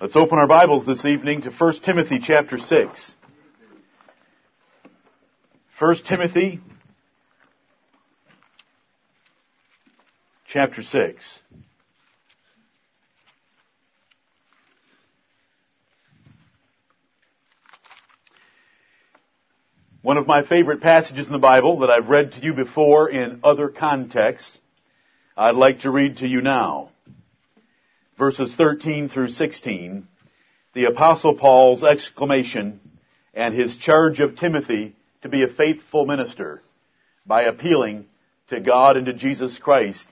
Let's open our Bibles this evening to 1 Timothy chapter 6. 1 Timothy chapter 6. One of my favorite passages in the Bible that I've read to you before in other contexts, I'd like to read to you now verses 13 through 16, the apostle Paul's exclamation and his charge of Timothy to be a faithful minister by appealing to God and to Jesus Christ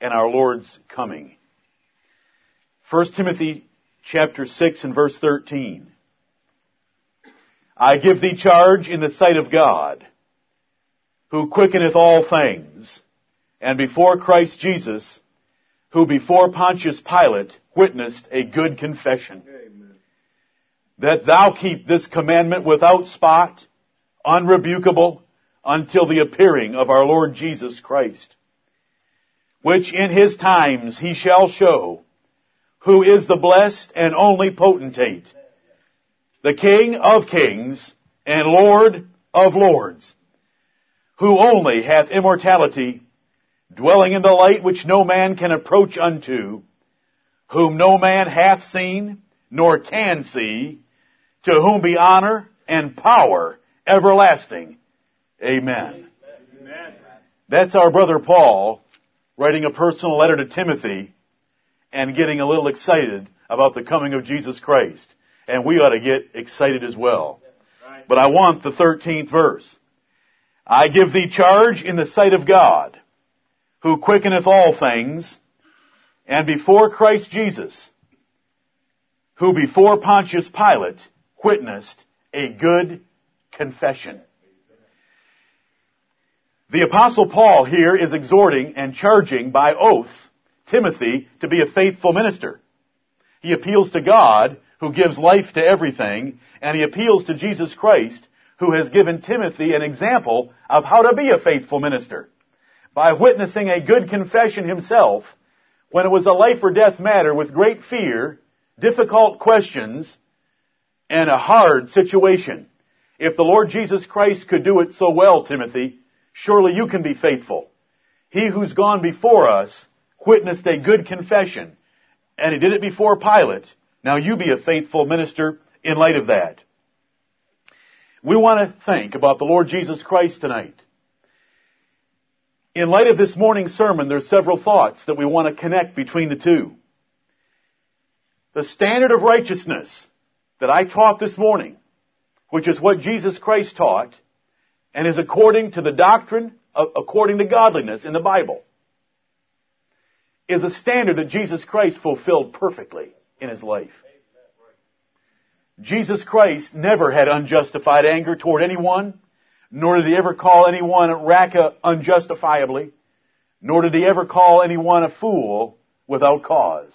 and our Lord's coming. 1 Timothy chapter 6 and verse 13. I give thee charge in the sight of God, who quickeneth all things, and before Christ Jesus, who before Pontius Pilate witnessed a good confession. Amen. That thou keep this commandment without spot, unrebukable, until the appearing of our Lord Jesus Christ, which in his times he shall show, who is the blessed and only potentate, the King of kings and Lord of lords, who only hath immortality dwelling in the light which no man can approach unto, whom no man hath seen, nor can see, to whom be honor and power everlasting. Amen. Amen. That's our brother Paul writing a personal letter to Timothy and getting a little excited about the coming of Jesus Christ. And we ought to get excited as well. But I want the 13th verse. I give thee charge in the sight of God who quickeneth all things, and before Christ Jesus, who before Pontius Pilate witnessed a good confession. The apostle Paul here is exhorting and charging by oath Timothy to be a faithful minister. He appeals to God who gives life to everything and he appeals to Jesus Christ who has given Timothy an example of how to be a faithful minister by witnessing a good confession himself when it was a life or death matter with great fear, difficult questions, and a hard situation. If the Lord Jesus Christ could do it so well, Timothy, surely you can be faithful. He who's gone before us witnessed a good confession, and he did it before Pilate. Now you be a faithful minister in light of that. We want to think about the Lord Jesus Christ tonight. In light of this morning's sermon, there's several thoughts that we want to connect between the two. The standard of righteousness that I taught this morning, which is what Jesus Christ taught, and is according to the doctrine, of, according to godliness in the Bible, is a standard that Jesus Christ fulfilled perfectly in his life. Jesus Christ never had unjustified anger toward anyone nor did he ever call anyone Raca unjustifiably, nor did he ever call anyone a fool without cause.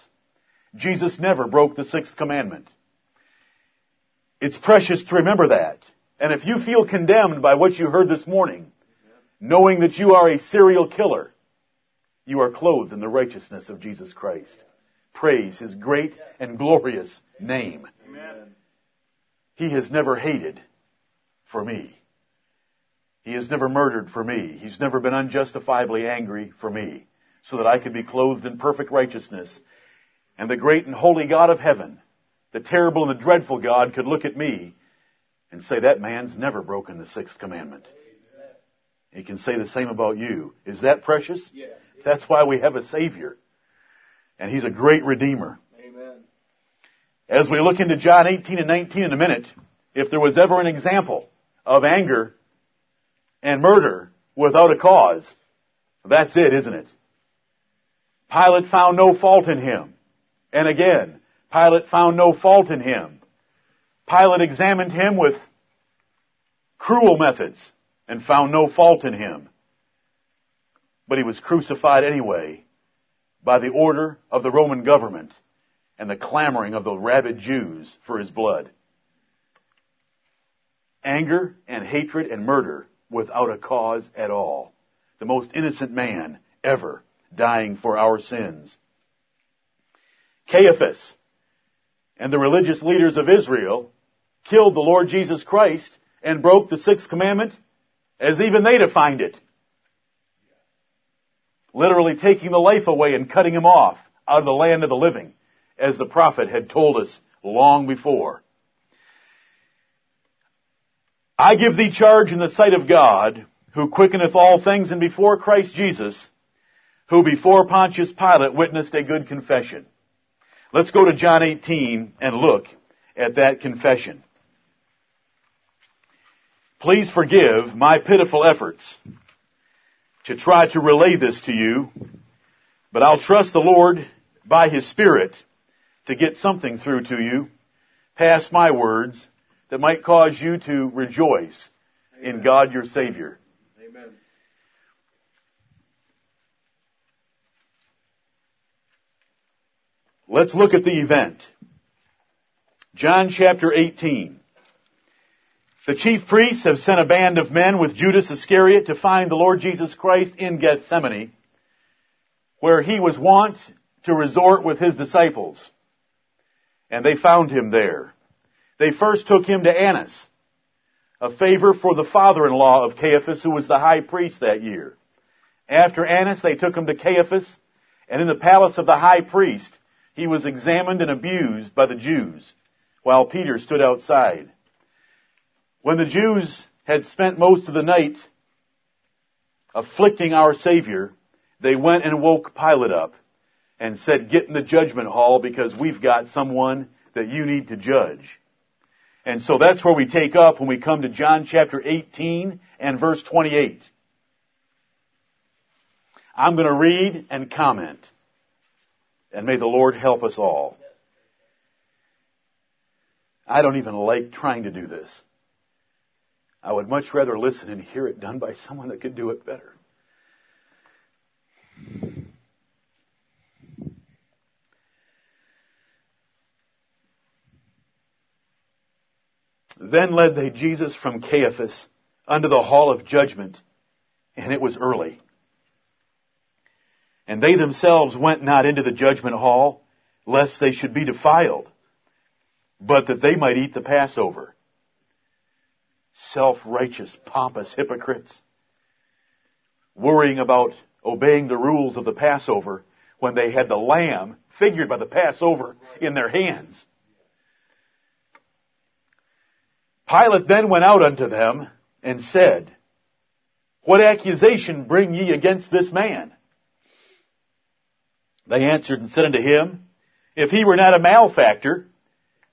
Jesus never broke the sixth commandment. It's precious to remember that. And if you feel condemned by what you heard this morning, knowing that you are a serial killer, you are clothed in the righteousness of Jesus Christ. Praise His great and glorious name. Amen. He has never hated for me. He has never murdered for me. He's never been unjustifiably angry for me, so that I could be clothed in perfect righteousness. And the great and holy God of heaven, the terrible and the dreadful God, could look at me and say, that man's never broken the sixth commandment. He can say the same about you. Is that precious? Yeah. That's why we have a Savior. And He's a great Redeemer. Amen. As we look into John 18 and 19 in a minute, if there was ever an example of anger and murder without a cause. That's it, isn't it? Pilate found no fault in him. And again, Pilate found no fault in him. Pilate examined him with cruel methods and found no fault in him. But he was crucified anyway by the order of the Roman government and the clamoring of the rabid Jews for his blood. Anger and hatred and murder without a cause at all. The most innocent man ever dying for our sins. Caiaphas, and the religious leaders of Israel killed the Lord Jesus Christ and broke the sixth commandment as even they defined it. Literally taking the life away and cutting him off out of the land of the living, as the prophet had told us long before. I give thee charge in the sight of God, who quickeneth all things, and before Christ Jesus, who before Pontius Pilate witnessed a good confession. Let's go to John 18 and look at that confession. Please forgive my pitiful efforts to try to relay this to you, but I'll trust the Lord by His Spirit to get something through to you past my words that might cause you to rejoice Amen. in God your Savior. Amen. Let's look at the event. John chapter 18. The chief priests have sent a band of men with Judas Iscariot to find the Lord Jesus Christ in Gethsemane, where he was wont to resort with his disciples. And they found him there. They first took him to Annas, a favor for the father-in-law of Caiaphas, who was the high priest that year. After Annas, they took him to Caiaphas, and in the palace of the high priest, he was examined and abused by the Jews, while Peter stood outside. When the Jews had spent most of the night afflicting our Savior, they went and woke Pilate up and said, get in the judgment hall because we've got someone that you need to judge. And so that's where we take up when we come to John chapter 18 and verse 28. I'm going to read and comment. And may the Lord help us all. I don't even like trying to do this. I would much rather listen and hear it done by someone that could do it better. Then led they Jesus from Caiaphas unto the hall of judgment, and it was early. And they themselves went not into the judgment hall, lest they should be defiled, but that they might eat the Passover. Self-righteous, pompous hypocrites, worrying about obeying the rules of the Passover when they had the lamb, figured by the Passover, in their hands. Pilate then went out unto them and said, What accusation bring ye against this man? They answered and said unto him, If he were not a malefactor,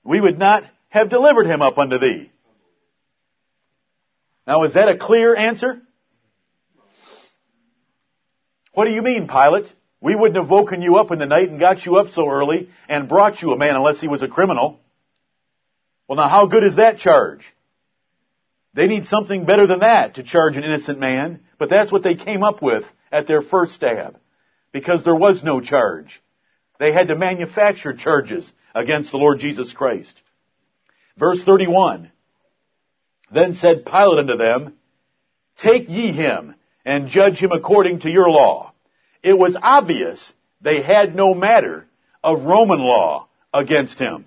we would not have delivered him up unto thee. Now is that a clear answer? What do you mean, Pilate? We wouldn't have woken you up in the night and got you up so early and brought you a man unless he was a criminal. Well now how good is that charge? They need something better than that to charge an innocent man, but that's what they came up with at their first stab. Because there was no charge. They had to manufacture charges against the Lord Jesus Christ. Verse 31. Then said Pilate unto them, Take ye him and judge him according to your law. It was obvious they had no matter of Roman law against him.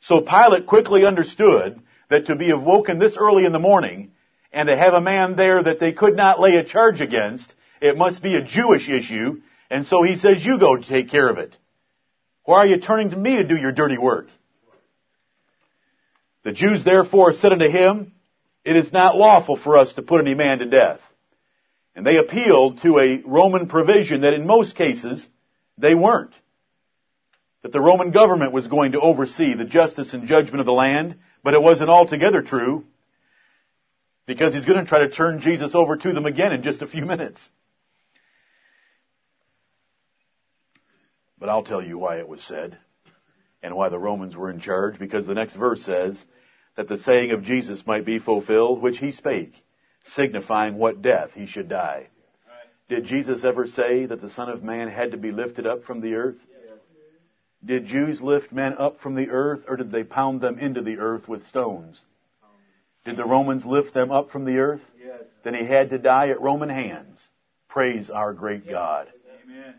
So Pilate quickly understood that to be awoken this early in the morning and to have a man there that they could not lay a charge against, it must be a Jewish issue, and so he says, you go take care of it. Why are you turning to me to do your dirty work? The Jews therefore said unto him, It is not lawful for us to put any man to death. And they appealed to a Roman provision that in most cases they weren't. That the Roman government was going to oversee the justice and judgment of the land, but it wasn't altogether true because he's going to try to turn Jesus over to them again in just a few minutes. But I'll tell you why it was said and why the Romans were in charge because the next verse says that the saying of Jesus might be fulfilled which he spake, signifying what death he should die. Did Jesus ever say that the Son of Man had to be lifted up from the earth? Did Jews lift men up from the earth or did they pound them into the earth with stones? Did the Romans lift them up from the earth? Yes. Then he had to die at Roman hands. Praise our great God. Amen.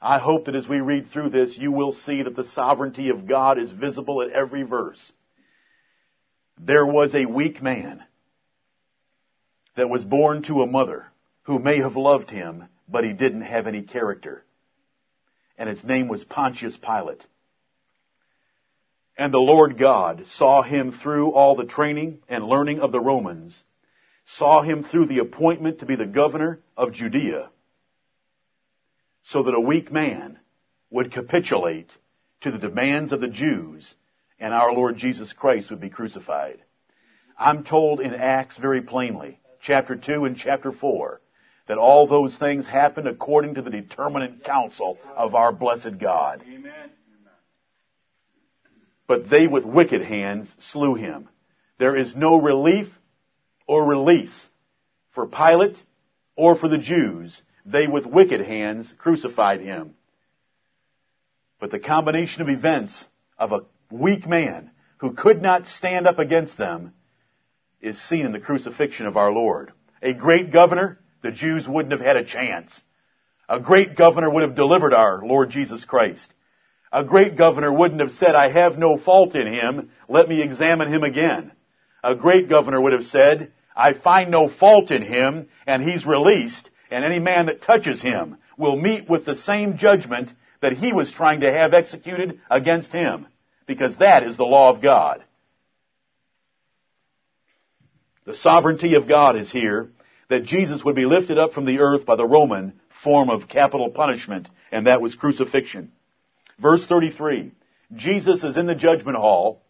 I hope that as we read through this, you will see that the sovereignty of God is visible at every verse. There was a weak man that was born to a mother who may have loved him, but he didn't have any character. And his name was Pontius Pilate. And the Lord God saw him through all the training and learning of the Romans, saw him through the appointment to be the governor of Judea, so that a weak man would capitulate to the demands of the Jews and our Lord Jesus Christ would be crucified. I'm told in Acts very plainly, chapter 2 and chapter 4, that all those things happened according to the determinate counsel of our blessed God. Amen. But they with wicked hands slew him. There is no relief or release for Pilate or for the Jews they with wicked hands crucified him. But the combination of events of a weak man who could not stand up against them is seen in the crucifixion of our Lord. A great governor, the Jews wouldn't have had a chance. A great governor would have delivered our Lord Jesus Christ. A great governor wouldn't have said, I have no fault in him, let me examine him again. A great governor would have said, I find no fault in him, and he's released, and any man that touches him will meet with the same judgment that he was trying to have executed against him, because that is the law of God. The sovereignty of God is here, that Jesus would be lifted up from the earth by the Roman form of capital punishment, and that was crucifixion. Verse 33, Jesus is in the judgment hall.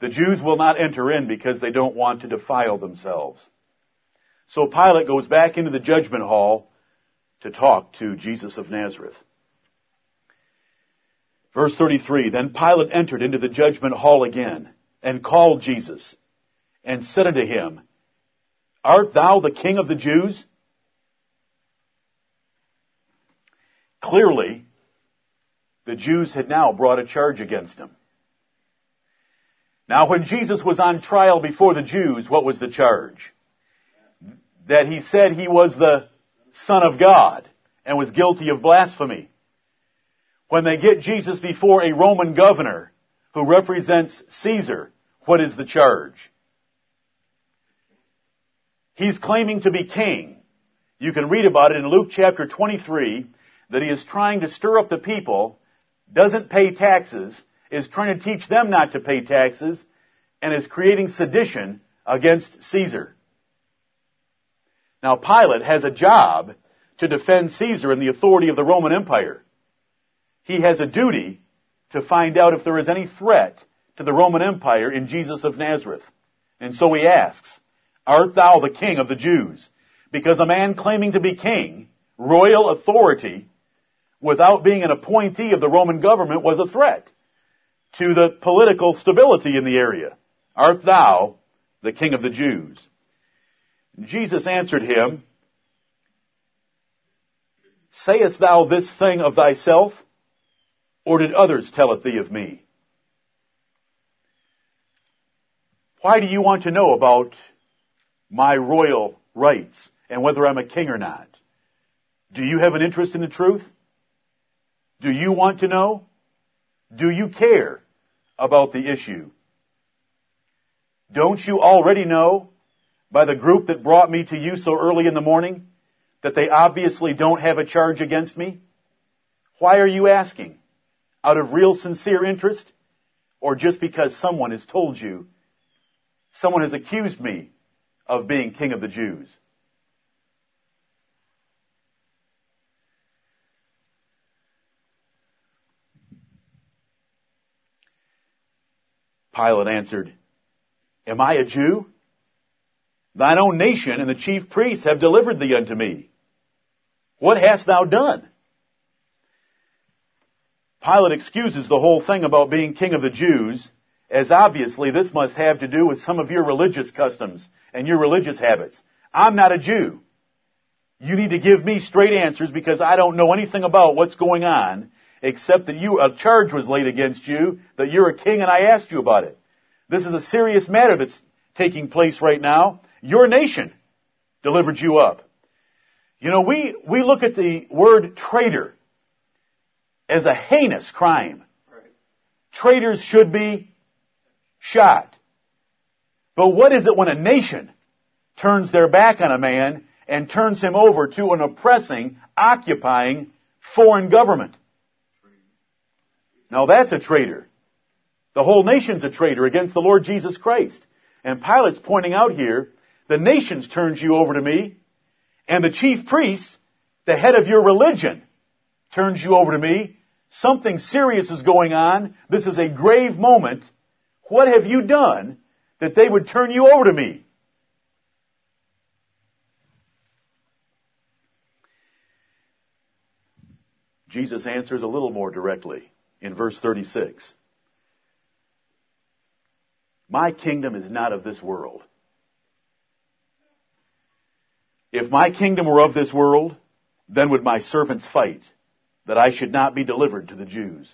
The Jews will not enter in because they don't want to defile themselves. So Pilate goes back into the judgment hall to talk to Jesus of Nazareth. Verse 33, Then Pilate entered into the judgment hall again and called Jesus and said unto him, Art thou the king of the Jews? Clearly, the Jews had now brought a charge against him. Now when Jesus was on trial before the Jews, what was the charge? that he said he was the Son of God and was guilty of blasphemy. When they get Jesus before a Roman governor who represents Caesar, what is the charge? He's claiming to be king. You can read about it in Luke chapter 23 that he is trying to stir up the people, doesn't pay taxes, is trying to teach them not to pay taxes, and is creating sedition against Caesar. Now Pilate has a job to defend Caesar and the authority of the Roman Empire. He has a duty to find out if there is any threat to the Roman Empire in Jesus of Nazareth. And so he asks, Art thou the king of the Jews? Because a man claiming to be king, royal authority, without being an appointee of the Roman government was a threat to the political stability in the area. Art thou the king of the Jews? Jesus answered him, Sayest thou this thing of thyself, or did others tell it thee of me? Why do you want to know about my royal rights and whether I'm a king or not? Do you have an interest in the truth? Do you want to know? Do you care about the issue? Don't you already know by the group that brought me to you so early in the morning that they obviously don't have a charge against me? Why are you asking? Out of real sincere interest? Or just because someone has told you, someone has accused me of being king of the Jews? Pilate answered, Am I a Jew? Thine own nation and the chief priests have delivered thee unto me. What hast thou done? Pilate excuses the whole thing about being king of the Jews, as obviously this must have to do with some of your religious customs and your religious habits. I'm not a Jew. You need to give me straight answers because I don't know anything about what's going on, except that you, a charge was laid against you, that you're a king and I asked you about it. This is a serious matter that's taking place right now, your nation delivered you up. You know, we, we look at the word traitor as a heinous crime. Traitors should be shot. But what is it when a nation turns their back on a man and turns him over to an oppressing, occupying foreign government? Now that's a traitor. The whole nation's a traitor against the Lord Jesus Christ. And Pilate's pointing out here, the nations turns you over to me, and the chief priests, the head of your religion, turns you over to me. Something serious is going on. This is a grave moment. What have you done that they would turn you over to me? Jesus answers a little more directly in verse 36. My kingdom is not of this world. If my kingdom were of this world, then would my servants fight, that I should not be delivered to the Jews.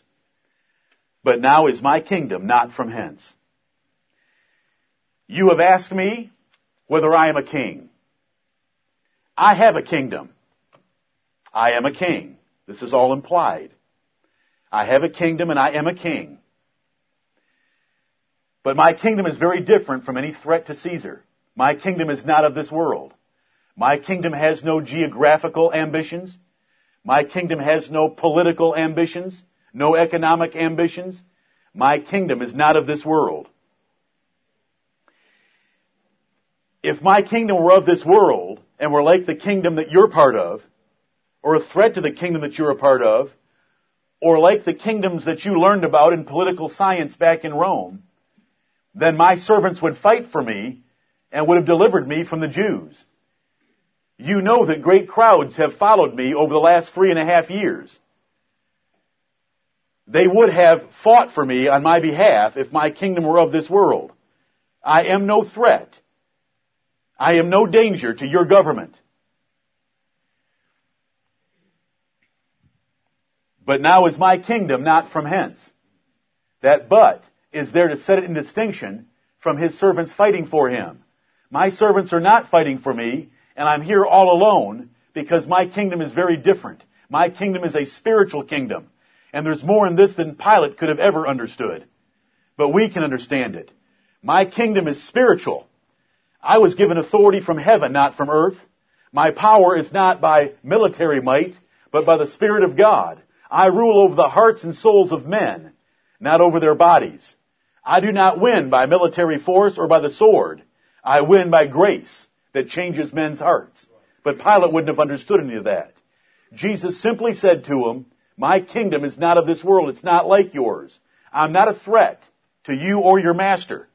But now is my kingdom not from hence. You have asked me whether I am a king. I have a kingdom. I am a king. This is all implied. I have a kingdom and I am a king. But my kingdom is very different from any threat to Caesar. My kingdom is not of this world. My kingdom has no geographical ambitions. My kingdom has no political ambitions, no economic ambitions. My kingdom is not of this world. If my kingdom were of this world and were like the kingdom that you're part of, or a threat to the kingdom that you're a part of, or like the kingdoms that you learned about in political science back in Rome, then my servants would fight for me and would have delivered me from the Jews. You know that great crowds have followed me over the last three and a half years. They would have fought for me on my behalf if my kingdom were of this world. I am no threat. I am no danger to your government. But now is my kingdom not from hence. That but is there to set it in distinction from his servants fighting for him. My servants are not fighting for me, and I'm here all alone because my kingdom is very different. My kingdom is a spiritual kingdom. And there's more in this than Pilate could have ever understood. But we can understand it. My kingdom is spiritual. I was given authority from heaven, not from earth. My power is not by military might, but by the Spirit of God. I rule over the hearts and souls of men, not over their bodies. I do not win by military force or by the sword. I win by grace that changes men's hearts. But Pilate wouldn't have understood any of that. Jesus simply said to him, my kingdom is not of this world. It's not like yours. I'm not a threat to you or your master.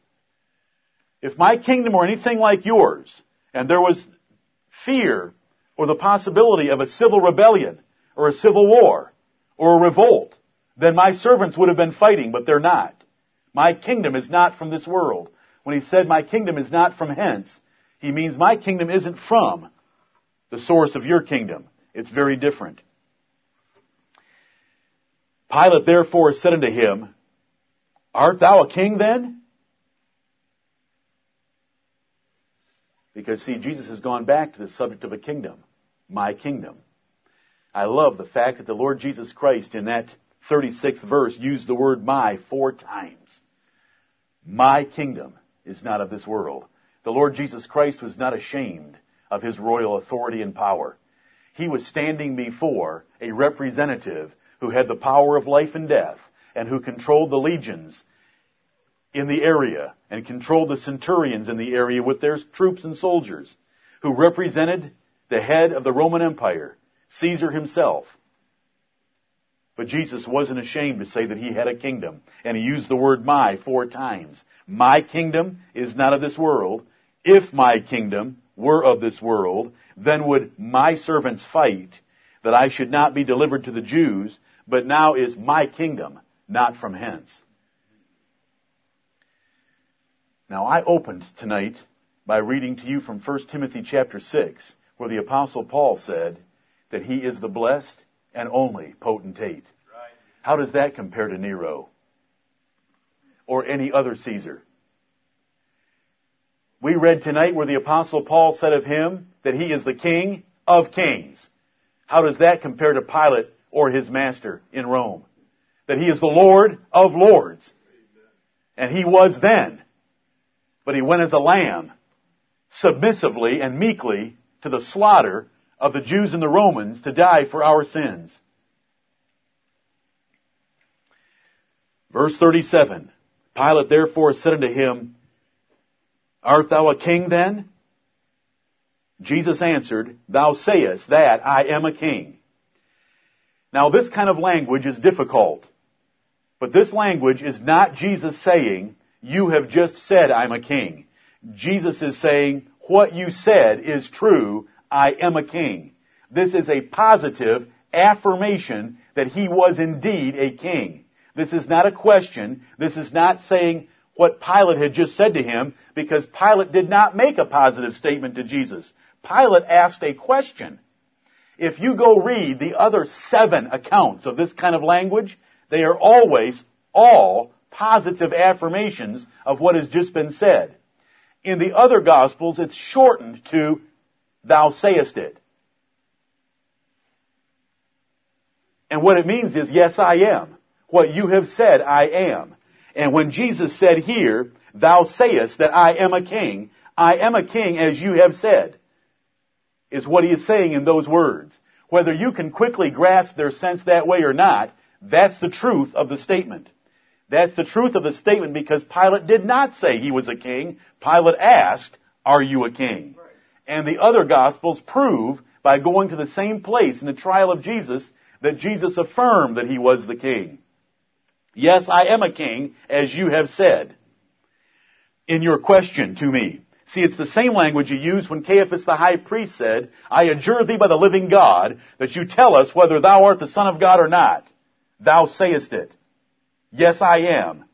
If my kingdom were anything like yours, and there was fear or the possibility of a civil rebellion or a civil war or a revolt, then my servants would have been fighting, but they're not. My kingdom is not from this world. When he said my kingdom is not from hence, he means my kingdom isn't from the source of your kingdom. It's very different. Pilate therefore said unto him, Art thou a king then? Because see, Jesus has gone back to the subject of a kingdom. My kingdom. I love the fact that the Lord Jesus Christ in that 36th verse used the word my four times. My kingdom is not of this world. The Lord Jesus Christ was not ashamed of his royal authority and power. He was standing before a representative who had the power of life and death and who controlled the legions in the area and controlled the centurions in the area with their troops and soldiers who represented the head of the Roman Empire, Caesar himself. But Jesus wasn't ashamed to say that he had a kingdom. And he used the word my four times. My kingdom is not of this world. If my kingdom were of this world, then would my servants fight that I should not be delivered to the Jews, but now is my kingdom not from hence. Now I opened tonight by reading to you from 1 Timothy chapter 6, where the apostle Paul said that he is the blessed and only potentate. Right. How does that compare to Nero? Or any other Caesar? We read tonight where the apostle Paul said of him that he is the king of kings. How does that compare to Pilate or his master in Rome. That he is the Lord of lords. And he was then. But he went as a lamb, submissively and meekly to the slaughter of the Jews and the Romans to die for our sins. Verse 37. Pilate therefore said unto him, Art thou a king then? Jesus answered, Thou sayest that I am a king. Now this kind of language is difficult. But this language is not Jesus saying, you have just said I'm a king. Jesus is saying, what you said is true, I am a king. This is a positive affirmation that he was indeed a king. This is not a question. This is not saying what Pilate had just said to him because Pilate did not make a positive statement to Jesus. Pilate asked a question. If you go read the other seven accounts of this kind of language, they are always all positive affirmations of what has just been said. In the other gospels, it's shortened to, thou sayest it. And what it means is, yes, I am. What you have said, I am. And when Jesus said here, thou sayest that I am a king, I am a king as you have said, is what he is saying in those words. Whether you can quickly grasp their sense that way or not, that's the truth of the statement. That's the truth of the statement because Pilate did not say he was a king. Pilate asked, are you a king? Right. And the other gospels prove by going to the same place in the trial of Jesus that Jesus affirmed that he was the king. Yes, I am a king, as you have said. In your question to me. See, it's the same language you used when Caiaphas the high priest said, I adjure thee by the living God that you tell us whether thou art the son of God or not. Thou sayest it. Yes, I am.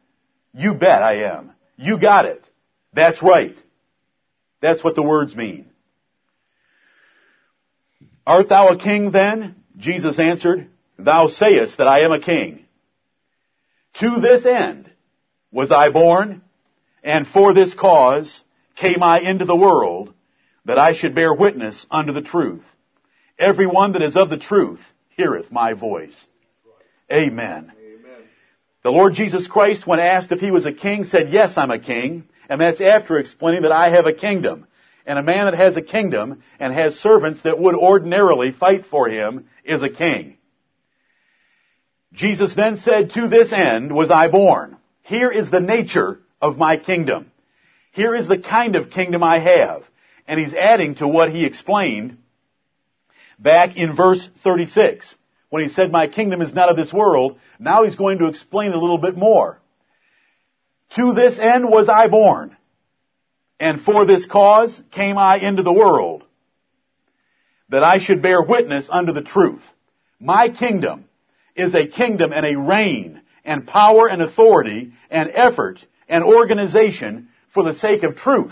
You bet I am. You got it. That's right. That's what the words mean. Art thou a king then? Jesus answered, Thou sayest that I am a king. To this end was I born, and for this cause came I into the world, that I should bear witness unto the truth. Everyone that is of the truth heareth my voice. Amen. The Lord Jesus Christ, when asked if he was a king, said, yes, I'm a king. And that's after explaining that I have a kingdom. And a man that has a kingdom and has servants that would ordinarily fight for him is a king. Jesus then said, to this end was I born. Here is the nature of my kingdom. Here is the kind of kingdom I have. And he's adding to what he explained back in verse 36 when he said, my kingdom is not of this world, now he's going to explain a little bit more. To this end was I born, and for this cause came I into the world, that I should bear witness unto the truth. My kingdom is a kingdom and a reign and power and authority and effort and organization for the sake of truth,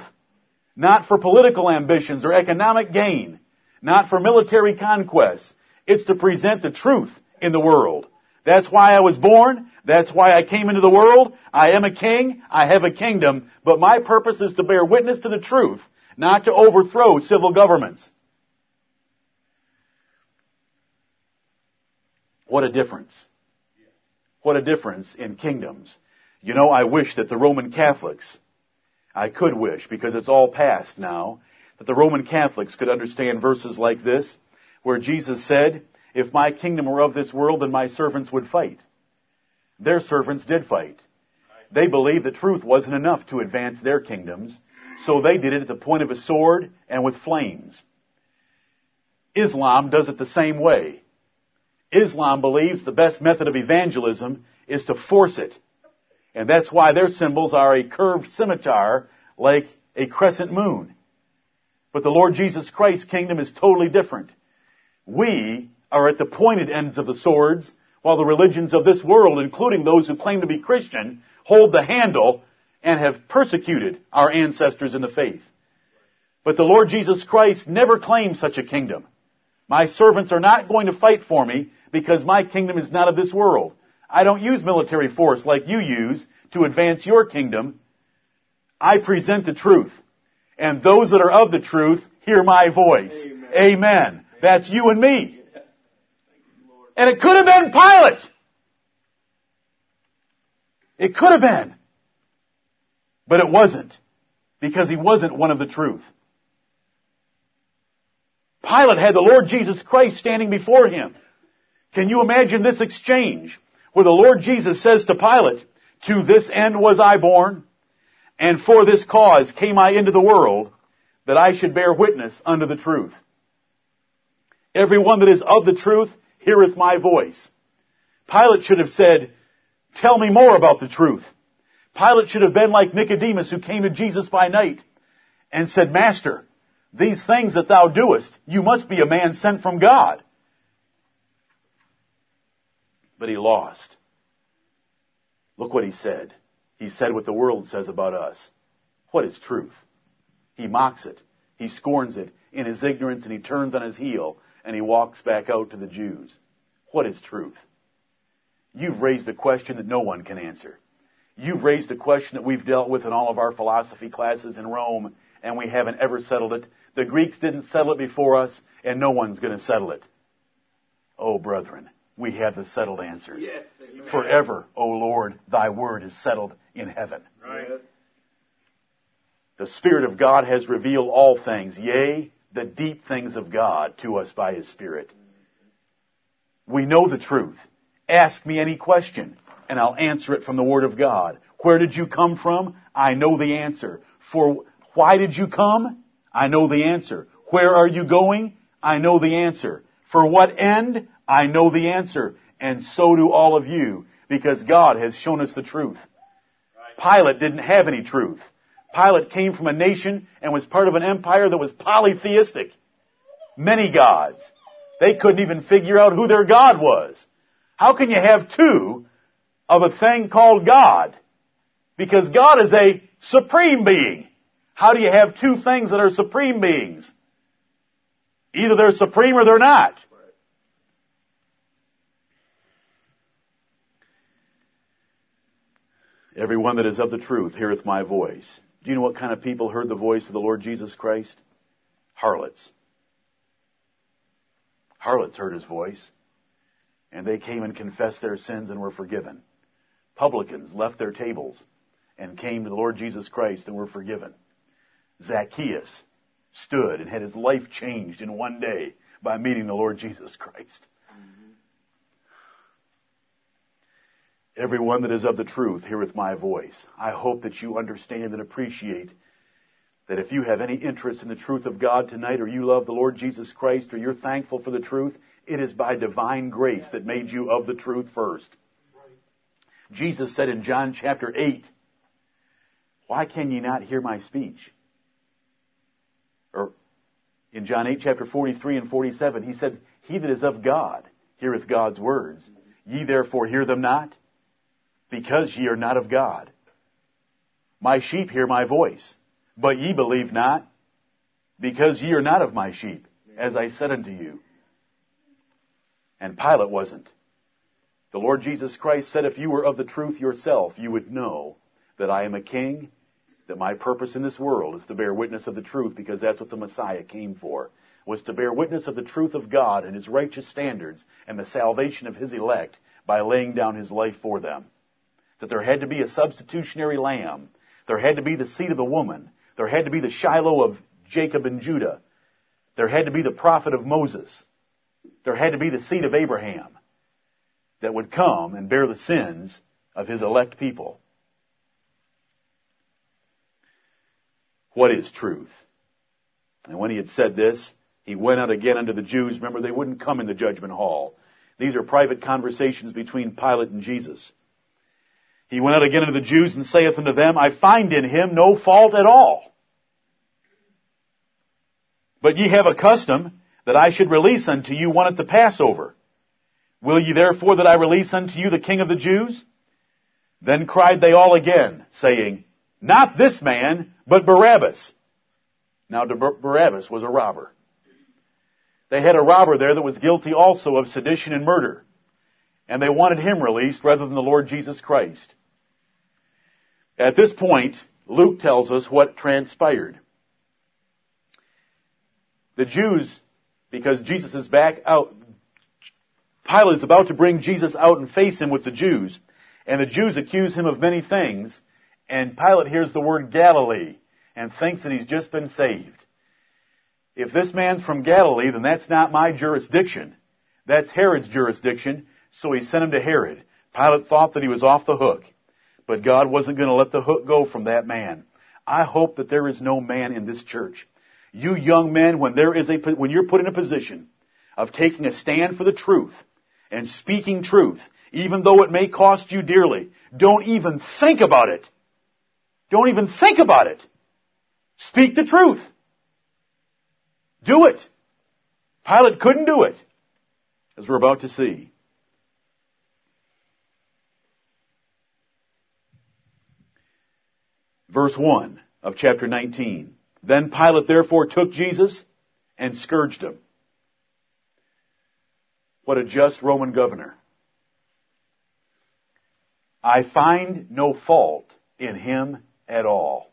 not for political ambitions or economic gain, not for military conquests. It's to present the truth in the world. That's why I was born. That's why I came into the world. I am a king. I have a kingdom. But my purpose is to bear witness to the truth, not to overthrow civil governments. What a difference. What a difference in kingdoms. You know, I wish that the Roman Catholics, I could wish, because it's all past now, that the Roman Catholics could understand verses like this, where Jesus said, if my kingdom were of this world, then my servants would fight. Their servants did fight. They believed the truth wasn't enough to advance their kingdoms, so they did it at the point of a sword and with flames. Islam does it the same way. Islam believes the best method of evangelism is to force it. And that's why their symbols are a curved scimitar like a crescent moon. But the Lord Jesus Christ's kingdom is totally different. We are at the pointed ends of the swords, while the religions of this world, including those who claim to be Christian, hold the handle and have persecuted our ancestors in the faith. But the Lord Jesus Christ never claimed such a kingdom. My servants are not going to fight for me because my kingdom is not of this world. I don't use military force like you use to advance your kingdom. I present the truth. And those that are of the truth hear my voice. Amen. Amen. That's you and me. And it could have been Pilate. It could have been. But it wasn't. Because he wasn't one of the truth. Pilate had the Lord Jesus Christ standing before him. Can you imagine this exchange where the Lord Jesus says to Pilate, to this end was I born, and for this cause came I into the world, that I should bear witness unto the truth. Everyone that is of the truth heareth my voice. Pilate should have said, tell me more about the truth. Pilate should have been like Nicodemus who came to Jesus by night and said, Master, these things that thou doest, you must be a man sent from God. But he lost. Look what he said. He said what the world says about us. What is truth? He mocks it. He scorns it in his ignorance and he turns on his heel and he walks back out to the Jews. What is truth? You've raised a question that no one can answer. You've raised a question that we've dealt with in all of our philosophy classes in Rome and we haven't ever settled it. The Greeks didn't settle it before us and no one's going to settle it. Oh, brethren, we have the settled answers. Yes, Forever, O Lord, thy word is settled in heaven. Right. The Spirit of God has revealed all things, yea, the deep things of God to us by His Spirit. We know the truth. Ask me any question, and I'll answer it from the Word of God. Where did you come from? I know the answer. For why did you come? I know the answer. Where are you going? I know the answer. For what end? I know the answer. And so do all of you, because God has shown us the truth. Pilate didn't have any truth. Pilate came from a nation and was part of an empire that was polytheistic. Many gods. They couldn't even figure out who their God was. How can you have two of a thing called God? Because God is a supreme being. How do you have two things that are supreme beings? Either they're supreme or they're not. Everyone that is of the truth heareth my voice. Do you know what kind of people heard the voice of the Lord Jesus Christ? Harlots. Harlots heard his voice, and they came and confessed their sins and were forgiven. Publicans left their tables and came to the Lord Jesus Christ and were forgiven. Zacchaeus stood and had his life changed in one day by meeting the Lord Jesus Christ. Mm-hmm. Everyone that is of the truth heareth my voice. I hope that you understand and appreciate that if you have any interest in the truth of God tonight, or you love the Lord Jesus Christ, or you're thankful for the truth, it is by divine grace that made you of the truth first. Jesus said in John chapter 8, Why can ye not hear my speech? Or in John 8 chapter 43 and 47, he said, He that is of God heareth God's words. Ye therefore hear them not, because ye are not of God. My sheep hear my voice, but ye believe not, because ye are not of my sheep, as I said unto you. And Pilate wasn't. The Lord Jesus Christ said, if you were of the truth yourself, you would know that I am a king, that my purpose in this world is to bear witness of the truth, because that's what the Messiah came for, was to bear witness of the truth of God and His righteous standards and the salvation of His elect by laying down His life for them that there had to be a substitutionary lamb. There had to be the seed of the woman. There had to be the Shiloh of Jacob and Judah. There had to be the prophet of Moses. There had to be the seed of Abraham that would come and bear the sins of his elect people. What is truth? And when he had said this, he went out again unto the Jews. Remember, they wouldn't come in the judgment hall. These are private conversations between Pilate and Jesus. He went out again unto the Jews and saith unto them, I find in him no fault at all. But ye have a custom that I should release unto you one at the Passover. Will ye therefore that I release unto you the King of the Jews? Then cried they all again, saying, Not this man, but Barabbas. Now Barabbas was a robber. They had a robber there that was guilty also of sedition and murder. And they wanted him released rather than the Lord Jesus Christ. At this point, Luke tells us what transpired. The Jews, because Jesus is back out, Pilate is about to bring Jesus out and face him with the Jews, and the Jews accuse him of many things, and Pilate hears the word Galilee and thinks that he's just been saved. If this man's from Galilee, then that's not my jurisdiction. That's Herod's jurisdiction, so he sent him to Herod. Pilate thought that he was off the hook, but God wasn't going to let the hook go from that man. I hope that there is no man in this church. You young men, when there is a, when you're put in a position of taking a stand for the truth and speaking truth, even though it may cost you dearly, don't even think about it. Don't even think about it. Speak the truth. Do it. Pilate couldn't do it, as we're about to see. Verse 1 of chapter 19. Then Pilate therefore took Jesus and scourged him. What a just Roman governor. I find no fault in him at all.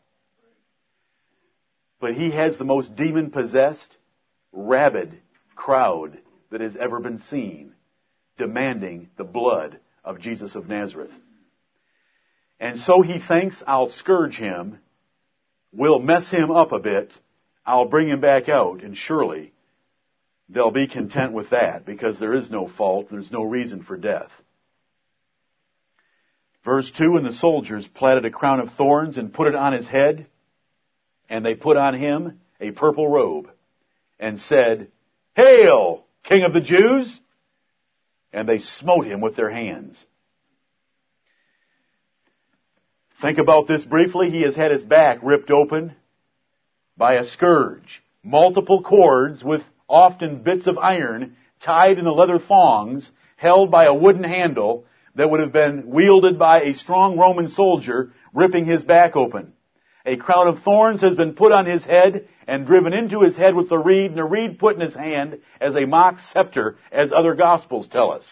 But he has the most demon possessed, rabid crowd that has ever been seen demanding the blood of Jesus of Nazareth. And so he thinks I'll scourge him, we'll mess him up a bit, I'll bring him back out, and surely they'll be content with that because there is no fault, there's no reason for death. Verse 2, and the soldiers platted a crown of thorns and put it on his head, and they put on him a purple robe, and said, Hail, King of the Jews! And they smote him with their hands. Think about this briefly. He has had his back ripped open by a scourge. Multiple cords with often bits of iron tied in the leather thongs held by a wooden handle that would have been wielded by a strong Roman soldier ripping his back open. A crown of thorns has been put on his head and driven into his head with a reed and a reed put in his hand as a mock scepter as other gospels tell us.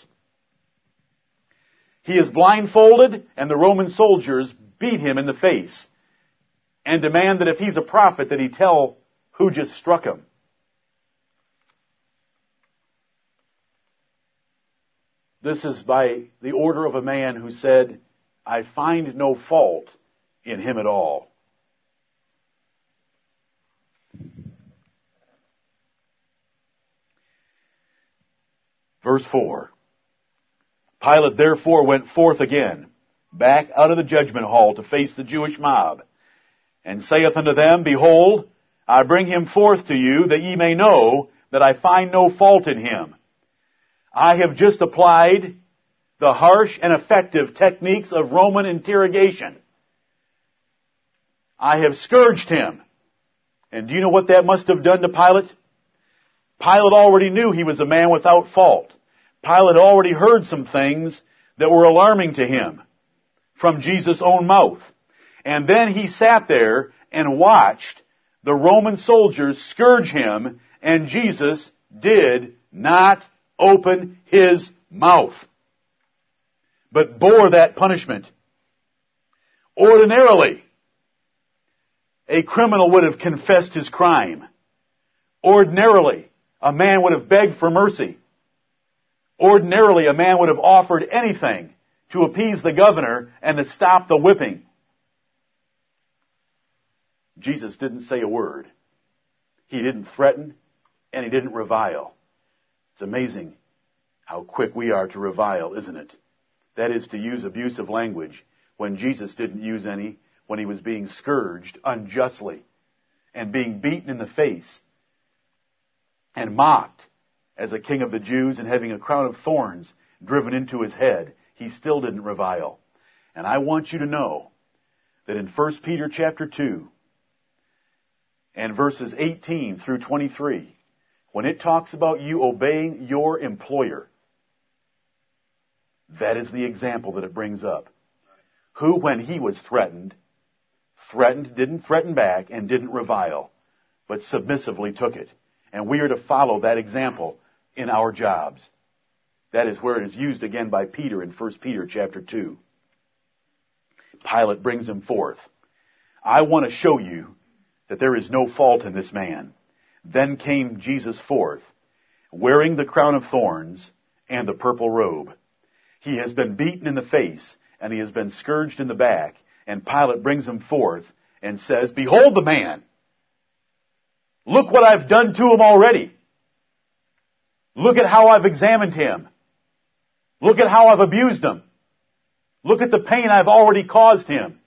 He is blindfolded and the Roman soldiers beat him in the face and demand that if he's a prophet that he tell who just struck him. This is by the order of a man who said, I find no fault in him at all. Verse 4. Pilate therefore went forth again back out of the judgment hall to face the Jewish mob, and saith unto them, Behold, I bring him forth to you that ye may know that I find no fault in him. I have just applied the harsh and effective techniques of Roman interrogation. I have scourged him. And do you know what that must have done to Pilate? Pilate already knew he was a man without fault. Pilate already heard some things that were alarming to him from Jesus' own mouth. And then he sat there and watched the Roman soldiers scourge him and Jesus did not open his mouth, but bore that punishment. Ordinarily, a criminal would have confessed his crime. Ordinarily, a man would have begged for mercy. Ordinarily, a man would have offered anything to appease the governor and to stop the whipping. Jesus didn't say a word. He didn't threaten and he didn't revile. It's amazing how quick we are to revile, isn't it? That is to use abusive language when Jesus didn't use any when he was being scourged unjustly and being beaten in the face and mocked as a king of the Jews and having a crown of thorns driven into his head he still didn't revile. And I want you to know that in 1 Peter chapter 2 and verses 18 through 23, when it talks about you obeying your employer, that is the example that it brings up. Who, when he was threatened, threatened, didn't threaten back, and didn't revile, but submissively took it. And we are to follow that example in our jobs. That is where it is used again by Peter in 1 Peter chapter 2. Pilate brings him forth. I want to show you that there is no fault in this man. Then came Jesus forth, wearing the crown of thorns and the purple robe. He has been beaten in the face and he has been scourged in the back. And Pilate brings him forth and says, behold the man. Look what I've done to him already. Look at how I've examined him. Look at how I've abused him. Look at the pain I've already caused him.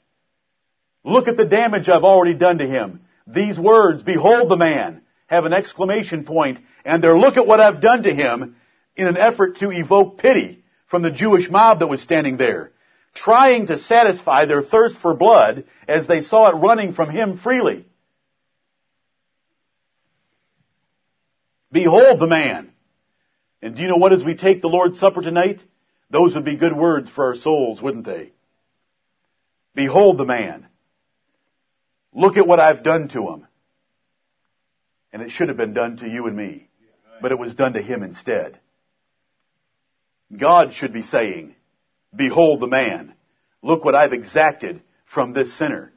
Look at the damage I've already done to him. These words, behold the man, have an exclamation point, and they're look at what I've done to him in an effort to evoke pity from the Jewish mob that was standing there, trying to satisfy their thirst for blood as they saw it running from him freely. Behold the man. And do you know what as we take the Lord's Supper tonight? Those would be good words for our souls, wouldn't they? Behold the man. Look at what I've done to him. And it should have been done to you and me. But it was done to him instead. God should be saying, behold the man. Look what I've exacted from this sinner.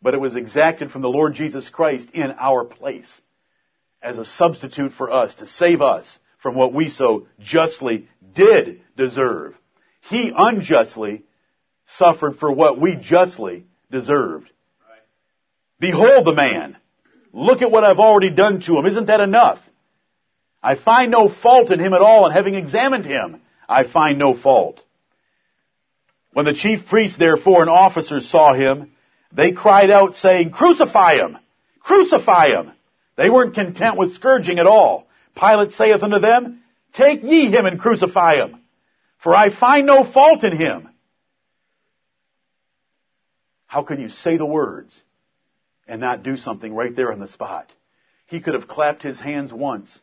But it was exacted from the Lord Jesus Christ in our place as a substitute for us to save us from what we so justly did deserve. He unjustly suffered for what we justly deserved. Behold the man. Look at what I've already done to him. Isn't that enough? I find no fault in him at all, and having examined him, I find no fault. When the chief priests, therefore, and officers saw him, they cried out, saying, Crucify him! Crucify him! They weren't content with scourging at all. Pilate saith unto them, Take ye him and crucify him, for I find no fault in him. How can you say the words and not do something right there on the spot? He could have clapped his hands once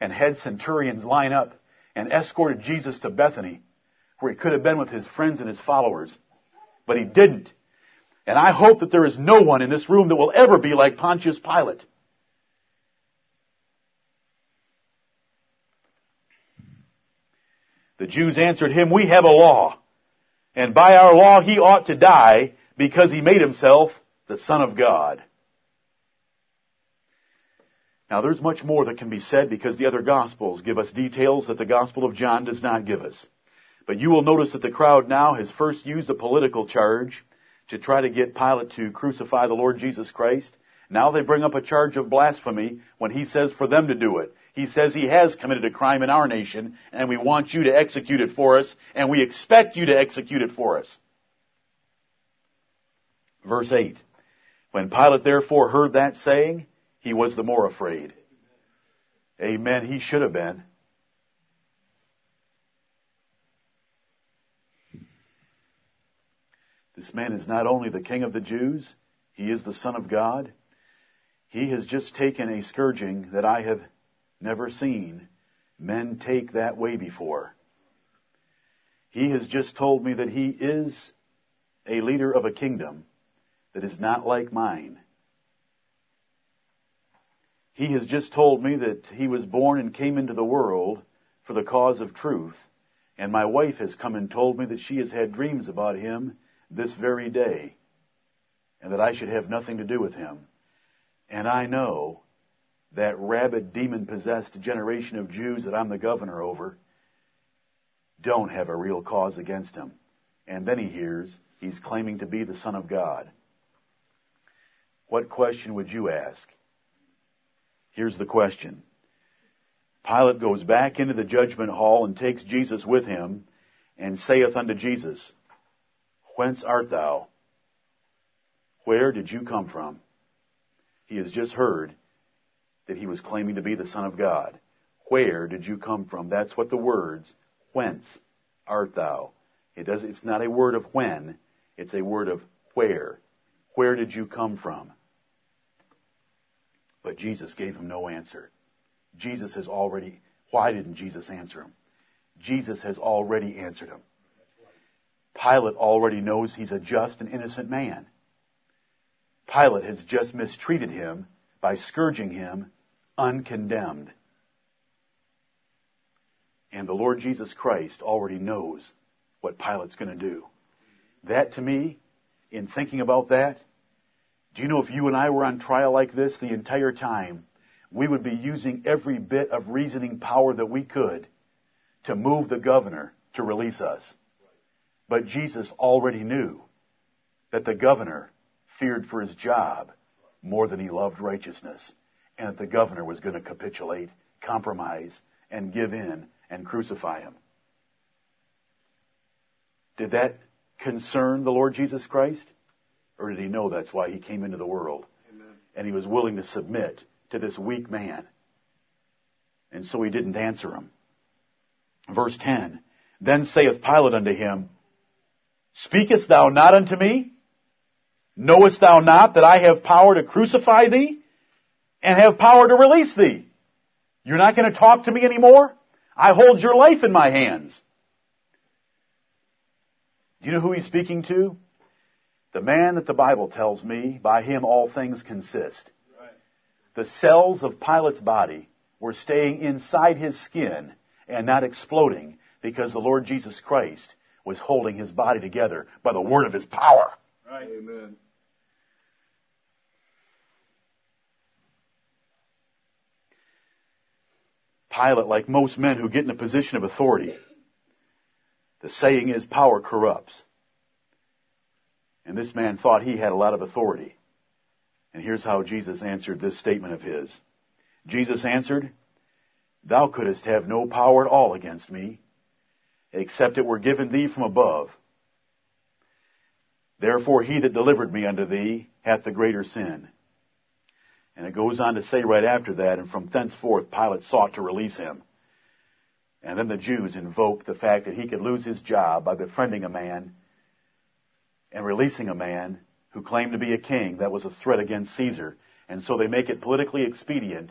and had centurions line up and escorted Jesus to Bethany, where he could have been with his friends and his followers. But he didn't. And I hope that there is no one in this room that will ever be like Pontius Pilate. The Jews answered him, We have a law, and by our law he ought to die because he made himself the Son of God. Now there's much more that can be said because the other Gospels give us details that the Gospel of John does not give us. But you will notice that the crowd now has first used a political charge to try to get Pilate to crucify the Lord Jesus Christ. Now they bring up a charge of blasphemy when he says for them to do it. He says he has committed a crime in our nation, and we want you to execute it for us, and we expect you to execute it for us. Verse 8. When Pilate therefore heard that saying, he was the more afraid. Amen. He should have been. This man is not only the king of the Jews, he is the son of God. He has just taken a scourging that I have never seen men take that way before. He has just told me that he is a leader of a kingdom that is not like mine. He has just told me that he was born and came into the world for the cause of truth. And my wife has come and told me that she has had dreams about him this very day. And that I should have nothing to do with him. And I know that rabid, demon possessed generation of Jews that I'm the governor over don't have a real cause against him. And then he hears he's claiming to be the Son of God. What question would you ask? Here's the question. Pilate goes back into the judgment hall and takes Jesus with him and saith unto Jesus, Whence art thou? Where did you come from? He has just heard that he was claiming to be the Son of God. Where did you come from? That's what the words, whence art thou? It does, it's not a word of when, it's a word of where. Where did you come from? But Jesus gave him no answer. Jesus has already, why didn't Jesus answer him? Jesus has already answered him. Pilate already knows he's a just and innocent man. Pilate has just mistreated him by scourging him uncondemned. And the Lord Jesus Christ already knows what Pilate's going to do. That to me, in thinking about that, do you know if you and I were on trial like this the entire time, we would be using every bit of reasoning power that we could to move the governor to release us. But Jesus already knew that the governor feared for his job more than he loved righteousness, and that the governor was going to capitulate, compromise, and give in and crucify him. Did that concern the Lord Jesus Christ? Or did he know that's why he came into the world? Amen. And he was willing to submit to this weak man. And so he didn't answer him. Verse 10. Then saith Pilate unto him, Speakest thou not unto me? Knowest thou not that I have power to crucify thee and have power to release thee? You're not going to talk to me anymore? I hold your life in my hands. Do you know who he's speaking to? The man that the Bible tells me, by him all things consist. The cells of Pilate's body were staying inside his skin and not exploding because the Lord Jesus Christ was holding his body together by the word of his power. Right. Amen. Pilate, like most men who get in a position of authority, the saying is power corrupts. And this man thought he had a lot of authority. And here's how Jesus answered this statement of his. Jesus answered, Thou couldst have no power at all against me, except it were given thee from above. Therefore he that delivered me unto thee hath the greater sin. And it goes on to say right after that, and from thenceforth Pilate sought to release him. And then the Jews invoked the fact that he could lose his job by befriending a man and releasing a man who claimed to be a king that was a threat against Caesar. And so they make it politically expedient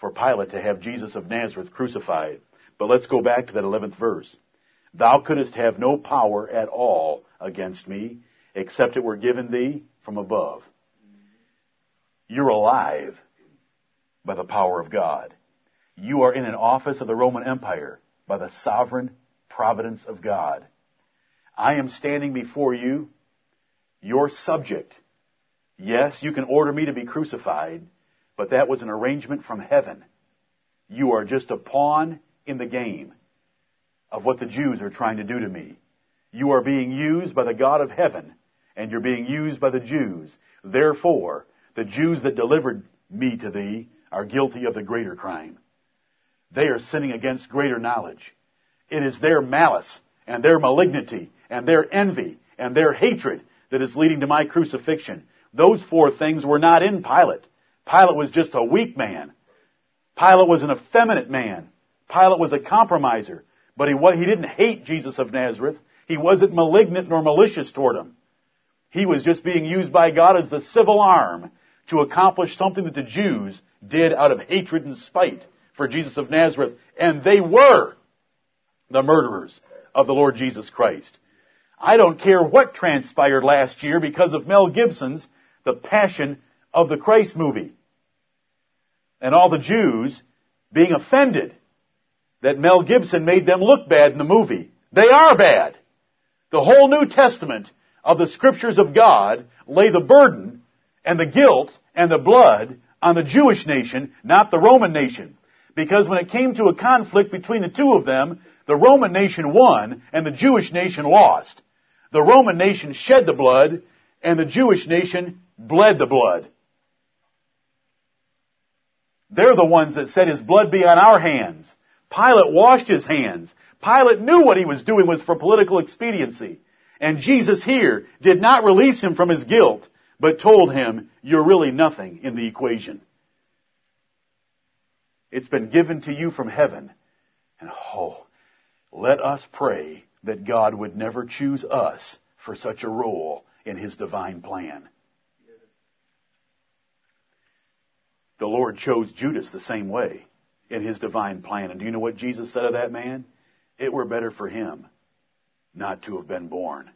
for Pilate to have Jesus of Nazareth crucified. But let's go back to that 11th verse. Thou couldst have no power at all against me, except it were given thee from above. You're alive by the power of God. You are in an office of the Roman Empire by the sovereign providence of God. I am standing before you, your subject. Yes, you can order me to be crucified, but that was an arrangement from heaven. You are just a pawn in the game of what the Jews are trying to do to me. You are being used by the God of heaven, and you're being used by the Jews. Therefore, the Jews that delivered me to thee are guilty of the greater crime. They are sinning against greater knowledge. It is their malice and their malignity and their envy and their hatred that is leading to my crucifixion. Those four things were not in Pilate. Pilate was just a weak man. Pilate was an effeminate man. Pilate was a compromiser. But he, he didn't hate Jesus of Nazareth. He wasn't malignant nor malicious toward him. He was just being used by God as the civil arm to accomplish something that the Jews did out of hatred and spite for Jesus of Nazareth. And they were the murderers of the Lord Jesus Christ. I don't care what transpired last year because of Mel Gibson's The Passion of the Christ movie. And all the Jews being offended that Mel Gibson made them look bad in the movie. They are bad. The whole New Testament of the scriptures of God lay the burden and the guilt and the blood on the Jewish nation, not the Roman nation. Because when it came to a conflict between the two of them, the Roman nation won and the Jewish nation lost. The Roman nation shed the blood and the Jewish nation bled the blood. They're the ones that said his blood be on our hands. Pilate washed his hands. Pilate knew what he was doing was for political expediency. And Jesus here did not release him from his guilt, but told him, you're really nothing in the equation. It's been given to you from heaven. And oh, let us pray that God would never choose us for such a role in His divine plan. The Lord chose Judas the same way in His divine plan. And do you know what Jesus said of that man? It were better for him not to have been born.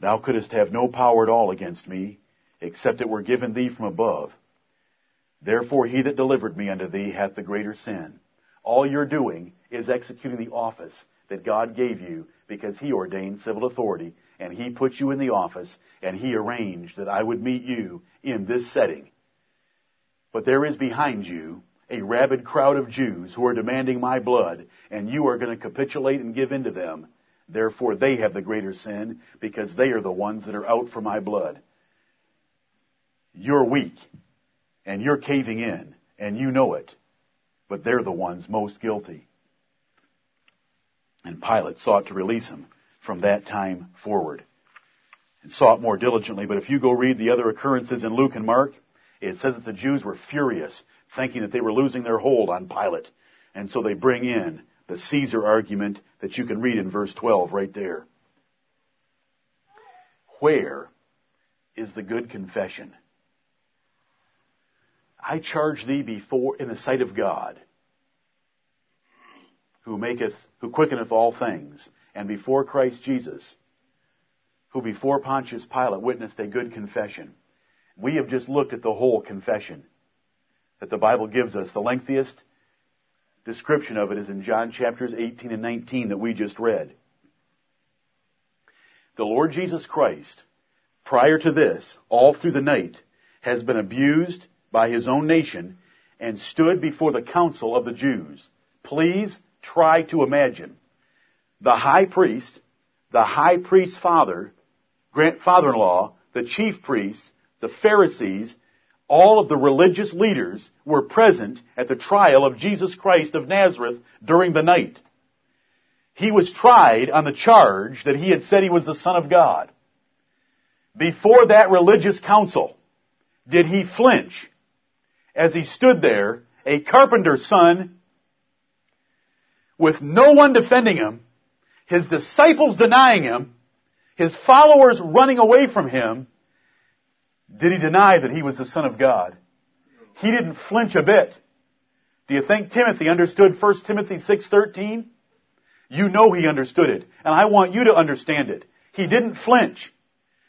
Thou couldst have no power at all against me, except it were given thee from above. Therefore he that delivered me unto thee hath the greater sin. All you're doing is executing the office that God gave you because he ordained civil authority and he put you in the office and he arranged that I would meet you in this setting. But there is behind you a rabid crowd of Jews who are demanding my blood, and you are going to capitulate and give in to them. Therefore, they have the greater sin because they are the ones that are out for my blood. You're weak, and you're caving in, and you know it, but they're the ones most guilty. And Pilate sought to release him from that time forward and sought more diligently. But if you go read the other occurrences in Luke and Mark, it says that the Jews were furious, thinking that they were losing their hold on Pilate. And so they bring in the Caesar argument that you can read in verse 12 right there. Where is the good confession? I charge thee before in the sight of God, who maketh, who quickeneth all things, and before Christ Jesus, who before Pontius Pilate witnessed a good confession. We have just looked at the whole confession that the Bible gives us. The lengthiest description of it is in John chapters 18 and 19 that we just read. The Lord Jesus Christ, prior to this, all through the night, has been abused by his own nation and stood before the council of the Jews. Please try to imagine the high priest, the high priest's father, father-in-law, the chief priests, the Pharisees, all of the religious leaders were present at the trial of Jesus Christ of Nazareth during the night. He was tried on the charge that he had said he was the Son of God. Before that religious council, did he flinch as he stood there, a carpenter's son, with no one defending him, his disciples denying him, his followers running away from him, did he deny that he was the Son of God? He didn't flinch a bit. Do you think Timothy understood 1 Timothy 6:13? You know he understood it, and I want you to understand it. He didn't flinch.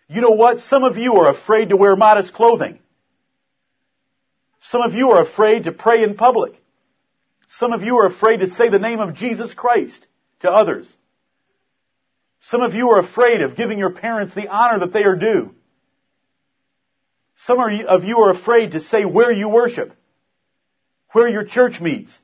You know what? Some of you are afraid to wear modest clothing. Some of you are afraid to pray in public. Some of you are afraid to say the name of Jesus Christ to others. Some of you are afraid of giving your parents the honor that they are due. Some of you are afraid to say where you worship, where your church meets.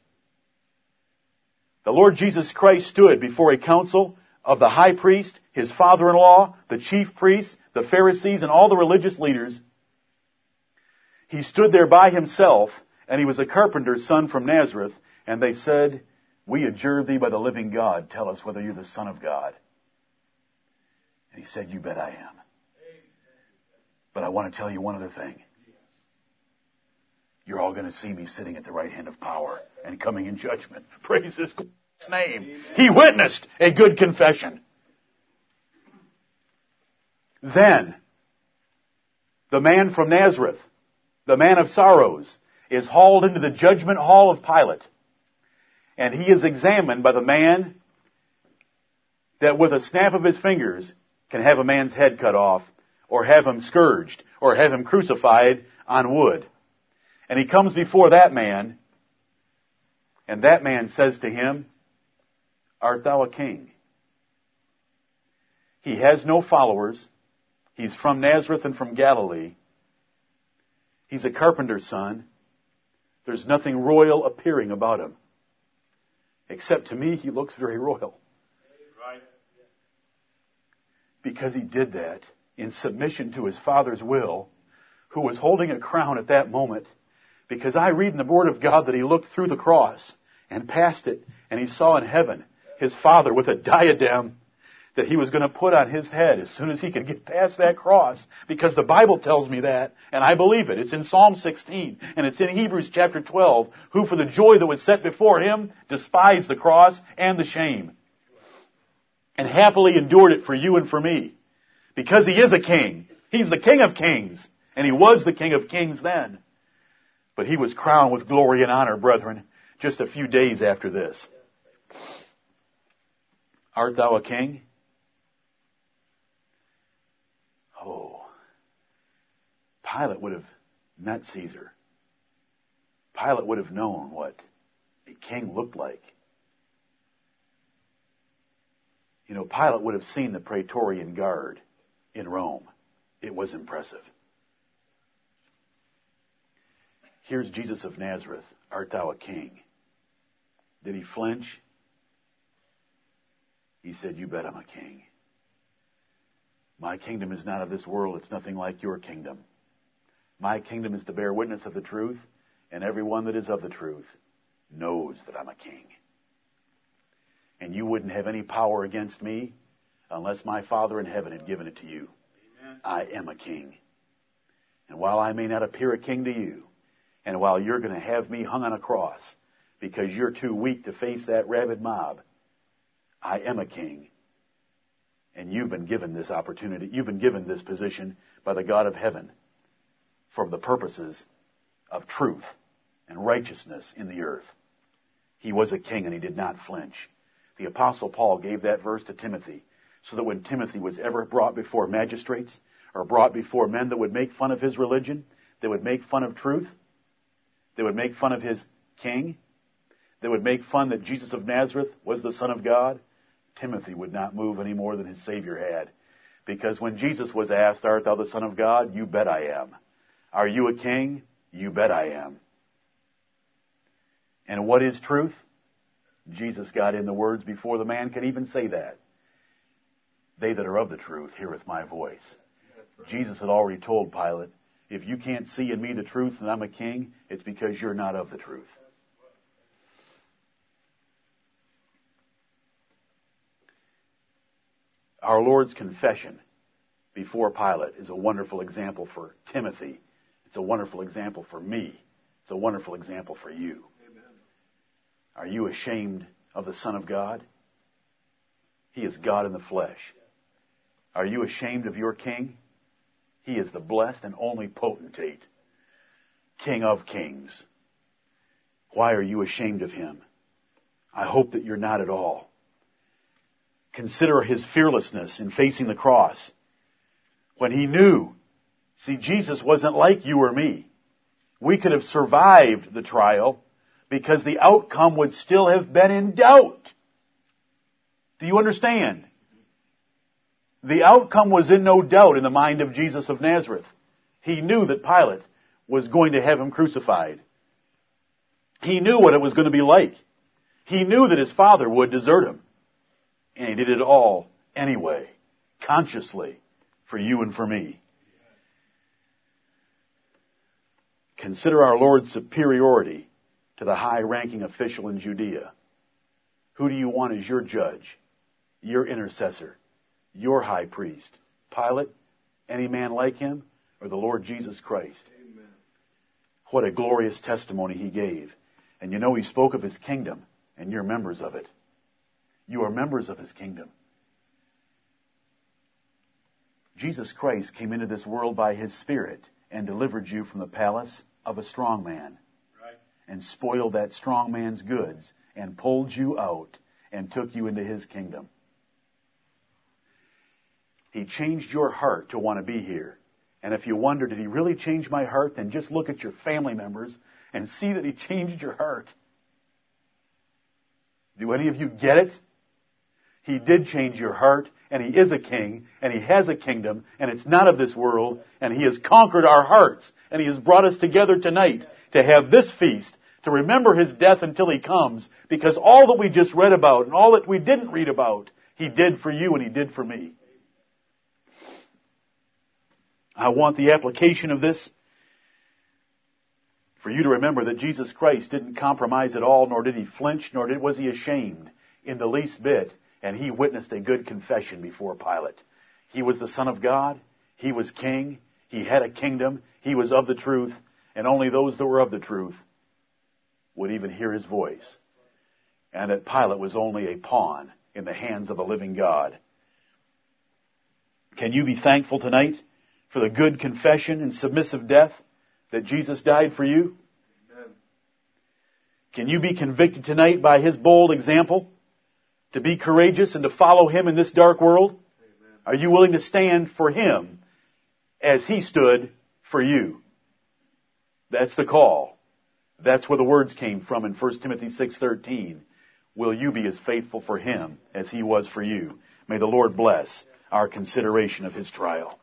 The Lord Jesus Christ stood before a council of the high priest, his father-in-law, the chief priests, the Pharisees, and all the religious leaders. He stood there by himself, and he was a carpenter's son from Nazareth, and they said, We adjure thee by the living God, tell us whether you're the Son of God. And he said, You bet I am. But I want to tell you one other thing. You're all going to see me sitting at the right hand of power and coming in judgment. Praise his name. He witnessed a good confession. Then, the man from Nazareth, the man of sorrows, is hauled into the judgment hall of Pilate. And he is examined by the man that with a snap of his fingers can have a man's head cut off or have him scourged, or have him crucified on wood. And he comes before that man, and that man says to him, Art thou a king? He has no followers. He's from Nazareth and from Galilee. He's a carpenter's son. There's nothing royal appearing about him. Except to me, he looks very royal. Right. Because he did that in submission to his father's will, who was holding a crown at that moment. Because I read in the Word of God that he looked through the cross and past it, and he saw in heaven his father with a diadem that he was going to put on his head as soon as he could get past that cross. Because the Bible tells me that, and I believe it. It's in Psalm 16, and it's in Hebrews chapter 12, who for the joy that was set before him despised the cross and the shame. And happily endured it for you and for me. Because he is a king. He's the king of kings. And he was the king of kings then. But he was crowned with glory and honor, brethren, just a few days after this. Art thou a king? Oh. Pilate would have met Caesar. Pilate would have known what a king looked like. You know, Pilate would have seen the Praetorian Guard in Rome. It was impressive. Here's Jesus of Nazareth art thou a king? Did he flinch? He said, You bet I'm a king. My kingdom is not of this world. It's nothing like your kingdom. My kingdom is to bear witness of the truth, and everyone that is of the truth knows that I'm a king. And you wouldn't have any power against me unless my Father in heaven had given it to you. Amen. I am a king. And while I may not appear a king to you, and while you're going to have me hung on a cross because you're too weak to face that rabid mob, I am a king. And you've been given this opportunity. You've been given this position by the God of heaven for the purposes of truth and righteousness in the earth. He was a king and he did not flinch. The apostle Paul gave that verse to Timothy so that when Timothy was ever brought before magistrates or brought before men that would make fun of his religion, that would make fun of truth, that would make fun of his king, that would make fun that Jesus of Nazareth was the Son of God, Timothy would not move any more than his Savior had. Because when Jesus was asked, Art thou the Son of God? You bet I am. Are you a king? You bet I am. And what is truth? Jesus got in the words before the man could even say that. They that are of the truth heareth my voice. Jesus had already told Pilate, if you can't see in me the truth and I'm a king, it's because you're not of the truth. Our Lord's confession before Pilate is a wonderful example for Timothy. It's a wonderful example for me. It's a wonderful example for you. Amen. Are you ashamed of the Son of God? He is God in the flesh. Are you ashamed of your King? He is the blessed and only potentate, King of kings. Why are you ashamed of him? I hope that you're not at all. Consider his fearlessness in facing the cross. When he knew, see, Jesus wasn't like you or me. We could have survived the trial because the outcome would still have been in doubt. Do you understand? The outcome was in no doubt in the mind of Jesus of Nazareth. He knew that Pilate was going to have him crucified. He knew what it was going to be like. He knew that his father would desert him. And he did it all anyway, consciously, for you and for me. Consider our Lord's superiority to the high ranking official in Judea. Who do you want as your judge, your intercessor, your high priest? Pilate, any man like him, or the Lord Jesus Christ? Amen. What a glorious testimony he gave. And you know, he spoke of his kingdom, and you're members of it. You are members of his kingdom. Jesus Christ came into this world by his Spirit and delivered you from the palace of a strong man. Right. And spoiled that strong man's goods and pulled you out and took you into his kingdom. He changed your heart to want to be here. And if you wonder, did he really change my heart? Then just look at your family members and see that he changed your heart. Do any of you get it? He did change your heart, and He is a king, and He has a kingdom, and it's not of this world, and He has conquered our hearts, and He has brought us together tonight to have this feast, to remember His death until He comes, because all that we just read about, and all that we didn't read about, He did for you and He did for me. I want the application of this for you to remember that Jesus Christ didn't compromise at all, nor did he flinch, nor did, was he ashamed in the least bit and he witnessed a good confession before Pilate. He was the Son of God. He was king. He had a kingdom. He was of the truth. And only those that were of the truth would even hear his voice. And that Pilate was only a pawn in the hands of a living God. Can you be thankful tonight for the good confession and submissive death that Jesus died for you? Amen. Can you be convicted tonight by his bold example? to be courageous and to follow Him in this dark world? Amen. Are you willing to stand for Him as He stood for you? That's the call. That's where the words came from in 1 Timothy 6:13. Will you be as faithful for him as he was for you? May the Lord bless our consideration of his trial.